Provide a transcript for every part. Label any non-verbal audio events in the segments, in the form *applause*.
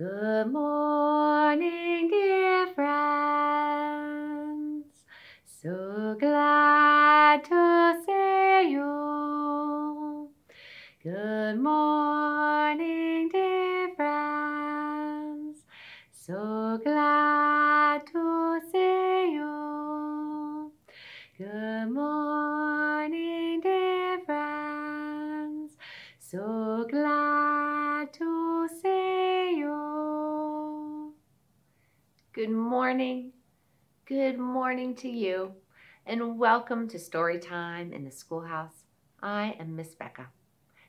Good morning, Good morning. Good morning to you, and welcome to Story Time in the Schoolhouse. I am Miss Becca,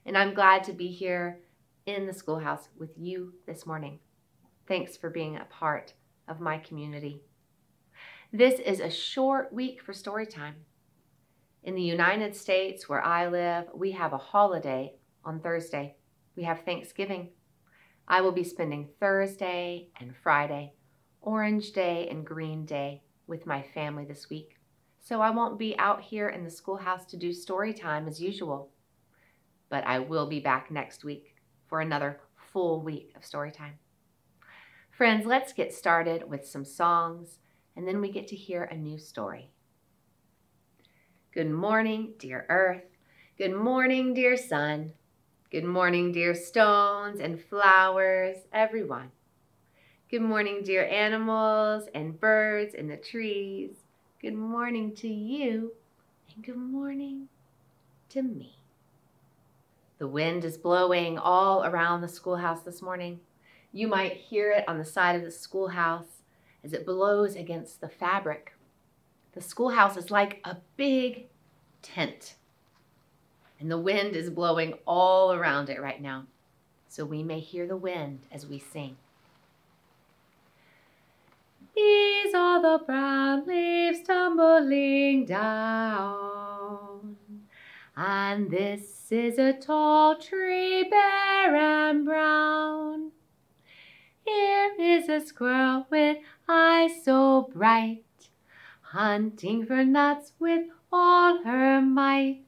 and I'm glad to be here in the schoolhouse with you this morning. Thanks for being a part of my community. This is a short week for story time. In the United States, where I live, we have a holiday on Thursday. We have Thanksgiving. I will be spending Thursday and Friday, Orange Day and Green Day, with my family this week. So I won't be out here in the schoolhouse to do story time as usual. But I will be back next week for another full week of story time. Friends, let's get started with some songs and then we get to hear a new story. Good morning, dear earth. Good morning, dear sun. Good morning, dear stones and flowers, everyone. Good morning, dear animals and birds in the trees. Good morning to you, and good morning to me. The wind is blowing all around the schoolhouse this morning. You might hear it on the side of the schoolhouse as it blows against the fabric. The schoolhouse is like a big tent, and the wind is blowing all around it right now. So we may hear the wind as we sing. These are the brown leaves tumbling down. And this is a tall tree, bare and brown. Here is a squirrel with eyes so bright, hunting for nuts with all her might.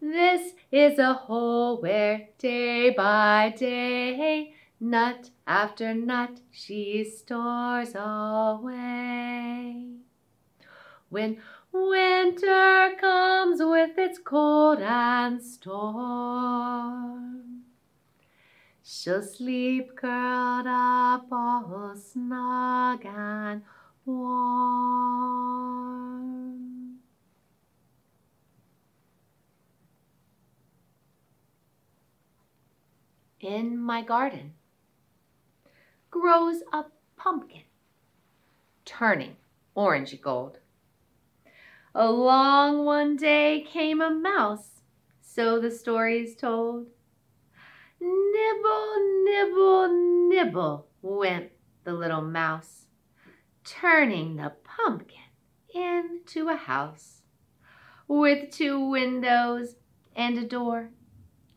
This is a hole where day by day Nut after nut she stores away. When winter comes with its cold and storm, she'll sleep curled up all snug and warm. In my garden grows a pumpkin, turning orangey gold. Along one day came a mouse, so the story's told. Nibble, nibble, nibble went the little mouse, turning the pumpkin into a house with two windows and a door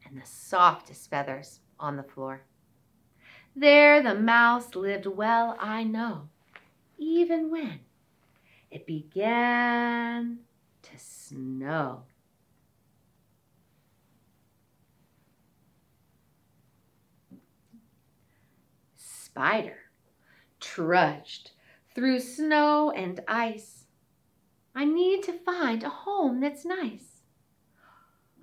and the softest feathers on the floor. There the mouse lived well, I know, even when it began to snow. Spider trudged through snow and ice. I need to find a home that's nice.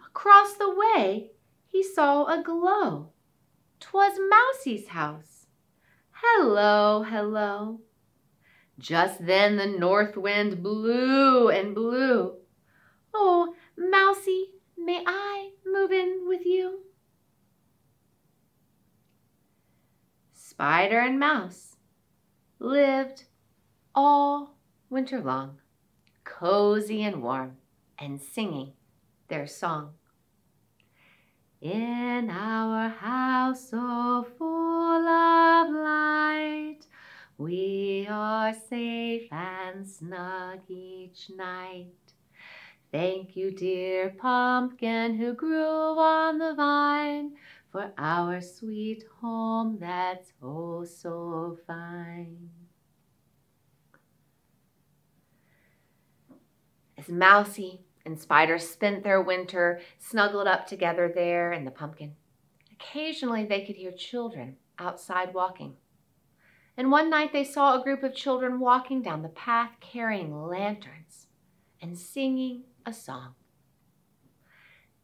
Across the way he saw a glow 'Twas Mousie's house. Hello, hello. Just then the north wind blew and blew. Oh, Mousie, may I move in with you? Spider and Mouse lived all winter long, cozy and warm, and singing their song. In our house so full of light, we are safe and snug each night. Thank you, dear pumpkin who grew on the vine, for our sweet home that's oh so fine. As Mousie and spiders spent their winter snuggled up together there in the pumpkin. Occasionally they could hear children outside walking. And one night they saw a group of children walking down the path carrying lanterns and singing a song.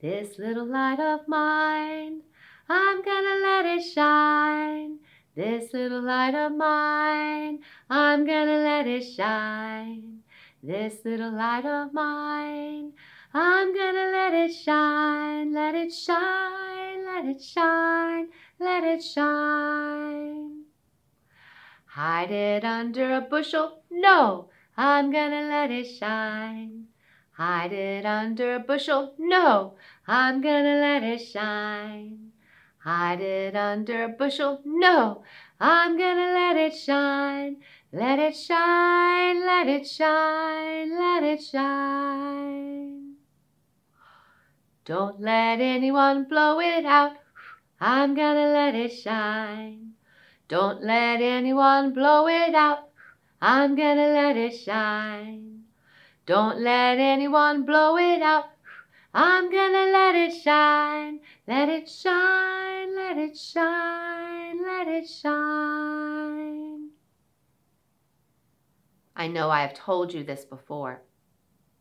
This little light of mine, I'm gonna let it shine. This little light of mine, I'm gonna let it shine. This little light of mine, I'm gonna let it shine, let it shine, let it shine, let it shine. Hide it under a bushel? No, I'm gonna let it shine. Hide it under a bushel? No, I'm gonna let it shine. Hide it under a bushel? No, I'm gonna let it shine. Let it shine, let it shine, let it shine. Don't let anyone blow it out. I'm gonna let it shine. Don't let anyone blow it out. I'm gonna let it shine. Don't let anyone blow it out. I'm gonna let it shine, let it shine, let it shine, let it shine. I know I have told you this before,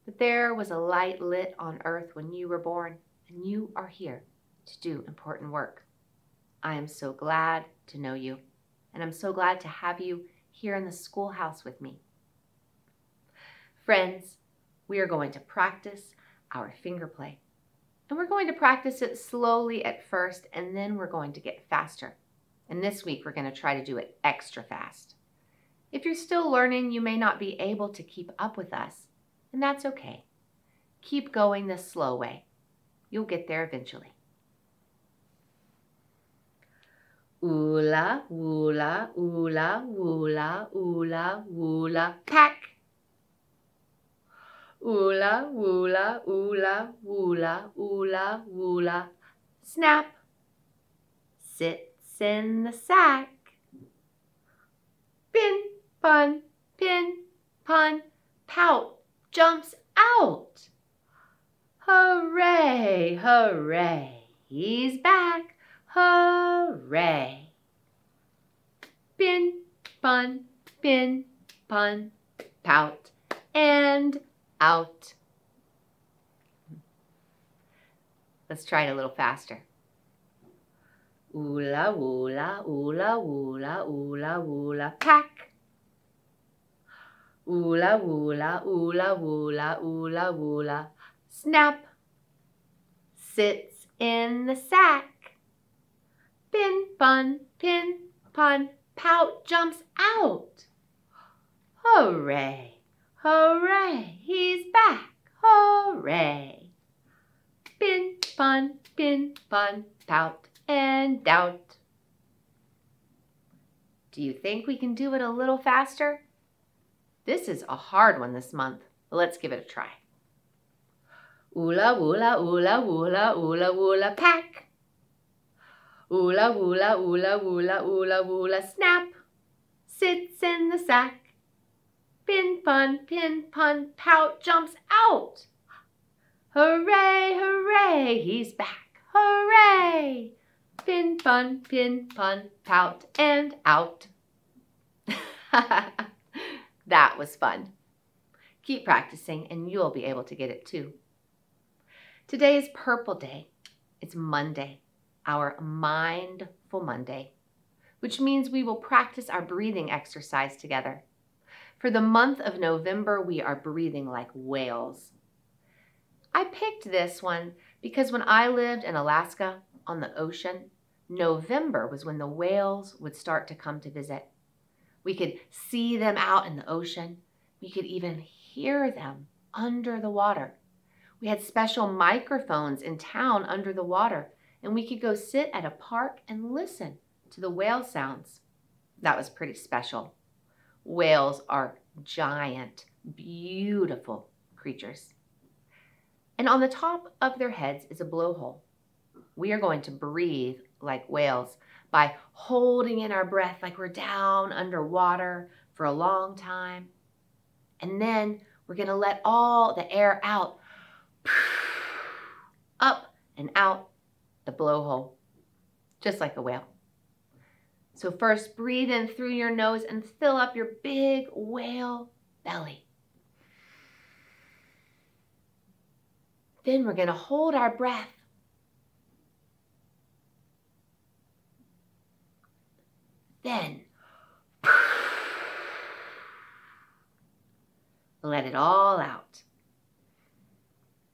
but there was a light lit on earth when you were born, and you are here to do important work. I am so glad to know you, and I'm so glad to have you here in the schoolhouse with me. Friends, we are going to practice our finger play. And we're going to practice it slowly at first, and then we're going to get faster. And this week, we're going to try to do it extra fast. If you're still learning, you may not be able to keep up with us, and that's okay. Keep going the slow way. You'll get there eventually. Oola, oola, oola, oola, oola, oola, pack. Oola, oola, oola, oola, oola, oola. Snap. Sits in the sack. Pin, pun, pin, pun, pout, jumps out. Hooray, hooray, he's back. Hooray. Pin, pun, pin, pun, pout, and out. Let's try it a little faster. Oola, oola, oola, oola, oola, oola, pack. Oola, oola, oola, oola, oola, oola, snap. Sits in the sack. Pin, pun, pin, pun, pout, jumps out. Hooray! Hooray, he's back. Hooray. Pin, pun, pin, pun, pout, and doubt. Do you think we can do it a little faster? This is a hard one this month. Let's give it a try. Oola, oola, oola, oola, oola, oola, pack. Oola, oola, oola, oola, oola, oola, snap. Sits in the sack. Pin, pun, pin, pun, pout, jumps out. Hooray, hooray, he's back. Hooray! Pin, pun, pin, pun, pout, and out. *laughs* that was fun. Keep practicing and you'll be able to get it too. Today is Purple Day. It's Monday, our Mindful Monday, which means we will practice our breathing exercise together. For the month of November, we are breathing like whales. I picked this one because when I lived in Alaska on the ocean, November was when the whales would start to come to visit. We could see them out in the ocean. We could even hear them under the water. We had special microphones in town under the water, and we could go sit at a park and listen to the whale sounds. That was pretty special. Whales are giant, beautiful creatures. And on the top of their heads is a blowhole. We are going to breathe like whales by holding in our breath like we're down underwater for a long time. And then we're going to let all the air out, *sighs* up and out the blowhole, just like a whale. So, first, breathe in through your nose and fill up your big whale belly. Then we're going to hold our breath. Then, *sighs* let it all out.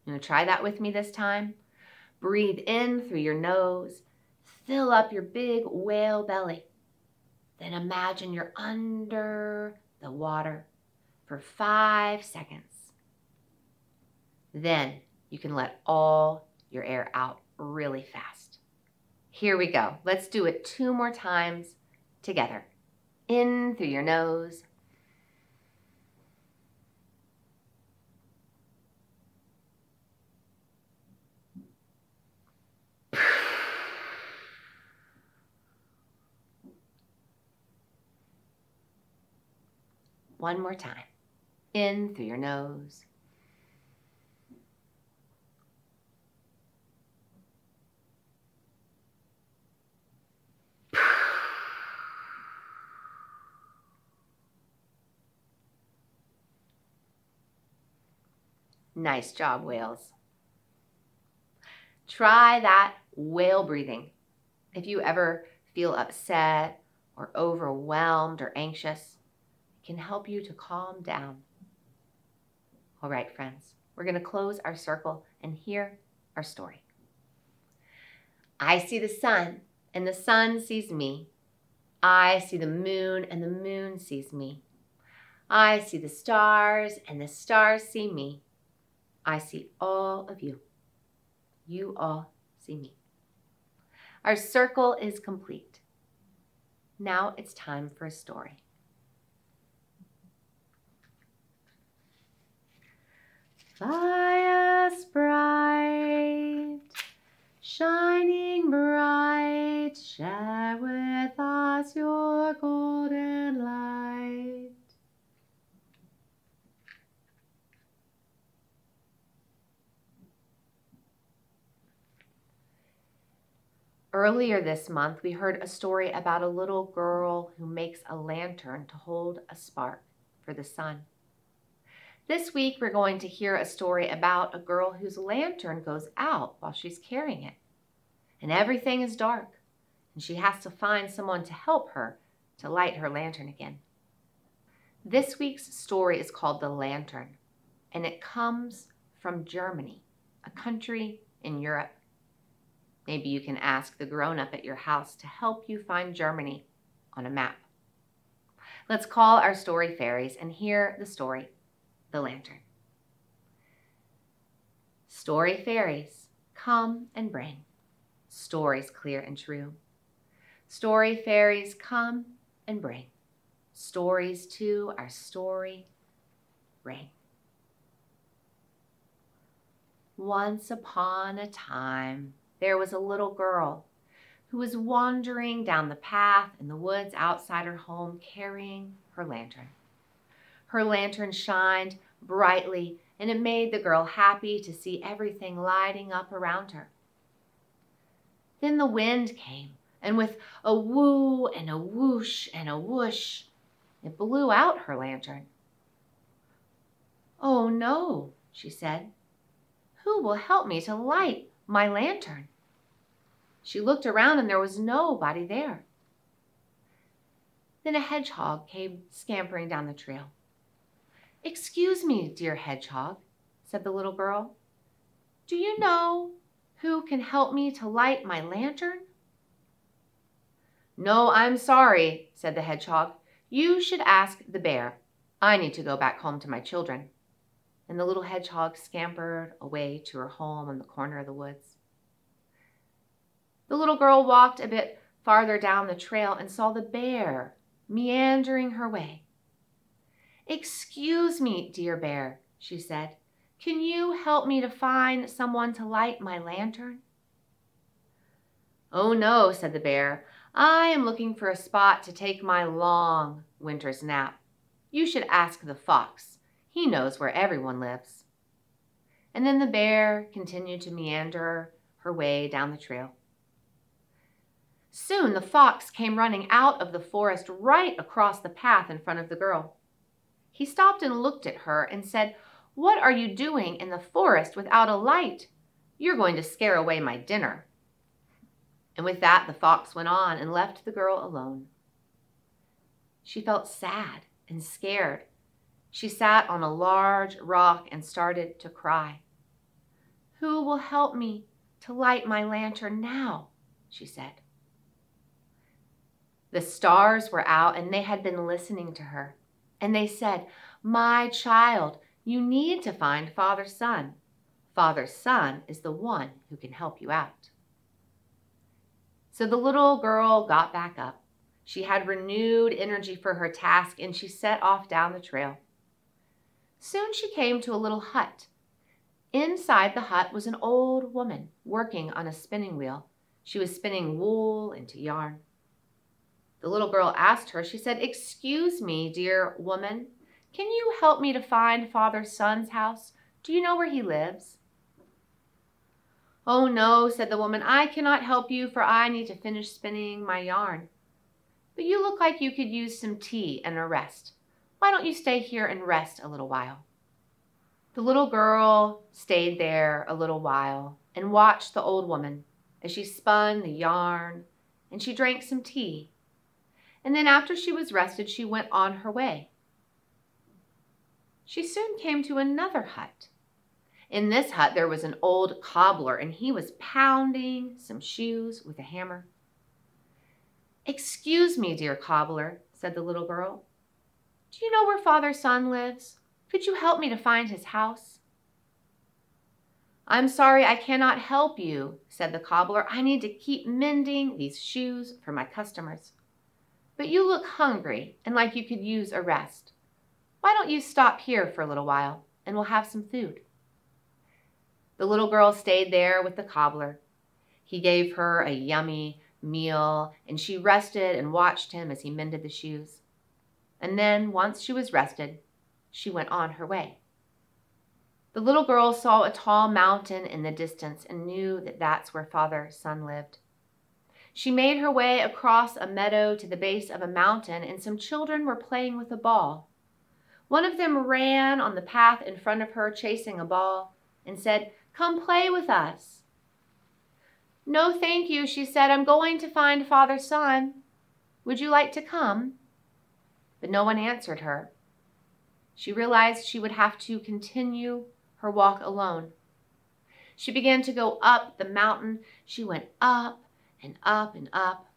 You want to try that with me this time? Breathe in through your nose. Fill up your big whale belly. Then imagine you're under the water for five seconds. Then you can let all your air out really fast. Here we go. Let's do it two more times together. In through your nose. One more time. In through your nose. Nice job, whales. Try that whale breathing. If you ever feel upset or overwhelmed or anxious, it can help you to calm down. All right, friends, we're going to close our circle and hear our story. I see the sun, and the sun sees me. I see the moon, and the moon sees me. I see the stars, and the stars see me. I see all of you. You all see me. Our circle is complete. Now it's time for a story. Fly Earlier this month, we heard a story about a little girl who makes a lantern to hold a spark for the sun. This week, we're going to hear a story about a girl whose lantern goes out while she's carrying it. And everything is dark, and she has to find someone to help her to light her lantern again. This week's story is called The Lantern, and it comes from Germany, a country in Europe. Maybe you can ask the grown up at your house to help you find Germany on a map. Let's call our story fairies and hear the story the lantern. Story fairies, come and bring stories clear and true. Story fairies, come and bring stories to our story ring. Once upon a time, there was a little girl who was wandering down the path in the woods outside her home carrying her lantern. Her lantern shined brightly, and it made the girl happy to see everything lighting up around her. Then the wind came, and with a woo and a whoosh and a whoosh, it blew out her lantern. Oh no, she said. Who will help me to light my lantern? She looked around and there was nobody there. Then a hedgehog came scampering down the trail. Excuse me, dear hedgehog, said the little girl. Do you know who can help me to light my lantern? No, I'm sorry, said the hedgehog. You should ask the bear. I need to go back home to my children. And the little hedgehog scampered away to her home in the corner of the woods. The little girl walked a bit farther down the trail and saw the bear meandering her way. Excuse me, dear bear, she said. Can you help me to find someone to light my lantern? Oh, no, said the bear. I am looking for a spot to take my long winter's nap. You should ask the fox. He knows where everyone lives. And then the bear continued to meander her way down the trail. Soon the fox came running out of the forest right across the path in front of the girl. He stopped and looked at her and said, What are you doing in the forest without a light? You're going to scare away my dinner. And with that, the fox went on and left the girl alone. She felt sad and scared. She sat on a large rock and started to cry. Who will help me to light my lantern now? she said. The stars were out and they had been listening to her. And they said, My child, you need to find Father Sun. Father Sun is the one who can help you out. So the little girl got back up. She had renewed energy for her task and she set off down the trail. Soon she came to a little hut. Inside the hut was an old woman working on a spinning wheel. She was spinning wool into yarn. The little girl asked her, she said, Excuse me, dear woman, can you help me to find Father Sun's house? Do you know where he lives? Oh, no, said the woman, I cannot help you, for I need to finish spinning my yarn. But you look like you could use some tea and a rest. Why don't you stay here and rest a little while? The little girl stayed there a little while and watched the old woman as she spun the yarn and she drank some tea and then after she was rested, she went on her way. She soon came to another hut. In this hut, there was an old cobbler, and he was pounding some shoes with a hammer. Excuse me, dear cobbler, said the little girl. Do you know where Father Sun lives? Could you help me to find his house? I'm sorry I cannot help you, said the cobbler. I need to keep mending these shoes for my customers. But you look hungry and like you could use a rest. Why don't you stop here for a little while and we'll have some food? The little girl stayed there with the cobbler. He gave her a yummy meal and she rested and watched him as he mended the shoes. And then, once she was rested, she went on her way. The little girl saw a tall mountain in the distance and knew that that's where Father Sun lived. She made her way across a meadow to the base of a mountain, and some children were playing with a ball. One of them ran on the path in front of her, chasing a ball, and said, Come play with us. No, thank you, she said. I'm going to find Father Sun. Would you like to come? But no one answered her. She realized she would have to continue her walk alone. She began to go up the mountain. She went up and up and up.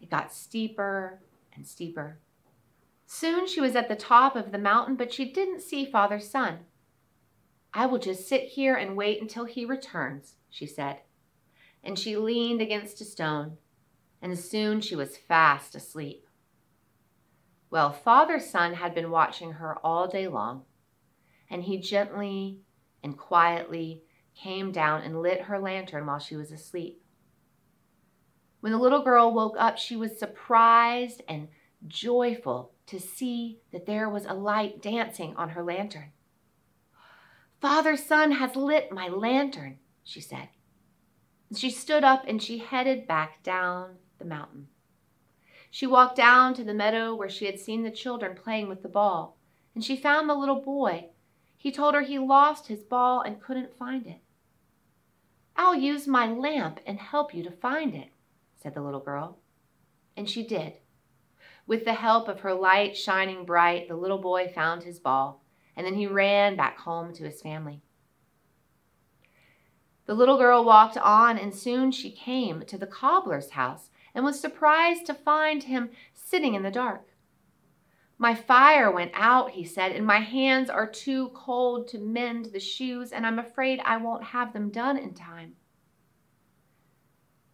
It got steeper and steeper. Soon she was at the top of the mountain, but she didn't see Father Sun. I will just sit here and wait until he returns, she said. And she leaned against a stone, and soon she was fast asleep. Well, Father Sun had been watching her all day long, and he gently and quietly came down and lit her lantern while she was asleep. When the little girl woke up, she was surprised and joyful to see that there was a light dancing on her lantern. Father Sun has lit my lantern, she said. She stood up and she headed back down the mountain. She walked down to the meadow where she had seen the children playing with the ball, and she found the little boy. He told her he lost his ball and couldn't find it. I'll use my lamp and help you to find it, said the little girl. And she did. With the help of her light shining bright, the little boy found his ball, and then he ran back home to his family. The little girl walked on, and soon she came to the cobbler's house and was surprised to find him sitting in the dark. My fire went out, he said, and my hands are too cold to mend the shoes, and I'm afraid I won't have them done in time.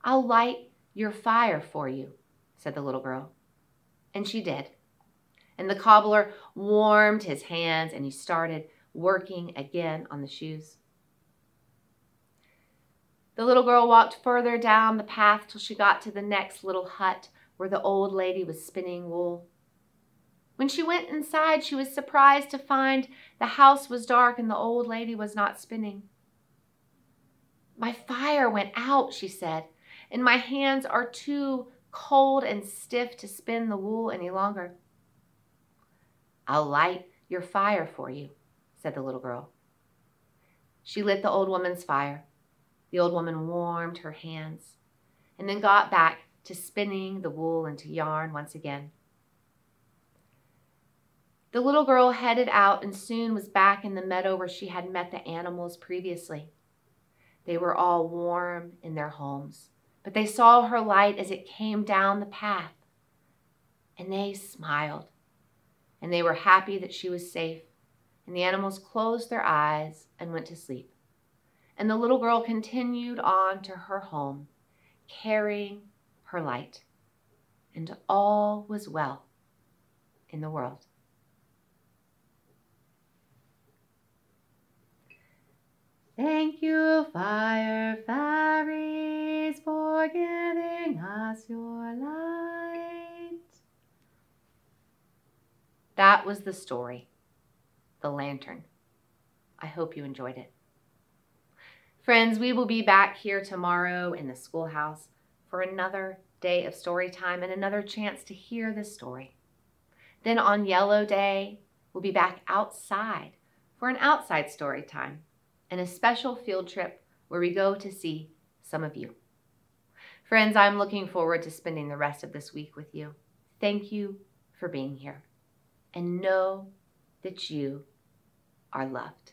I'll light your fire for you, said the little girl. And she did. And the cobbler warmed his hands and he started working again on the shoes. The little girl walked further down the path till she got to the next little hut where the old lady was spinning wool. When she went inside, she was surprised to find the house was dark and the old lady was not spinning. My fire went out, she said, and my hands are too cold and stiff to spin the wool any longer. I'll light your fire for you, said the little girl. She lit the old woman's fire. The old woman warmed her hands and then got back to spinning the wool into yarn once again. The little girl headed out and soon was back in the meadow where she had met the animals previously. They were all warm in their homes, but they saw her light as it came down the path. And they smiled, and they were happy that she was safe. And the animals closed their eyes and went to sleep. And the little girl continued on to her home, carrying her light. And all was well in the world. Thank you, fire fairies, for giving us your light. That was the story, The Lantern. I hope you enjoyed it. Friends, we will be back here tomorrow in the schoolhouse for another day of story time and another chance to hear this story. Then on Yellow Day, we'll be back outside for an outside story time and a special field trip where we go to see some of you. Friends, I'm looking forward to spending the rest of this week with you. Thank you for being here. And know that you are loved.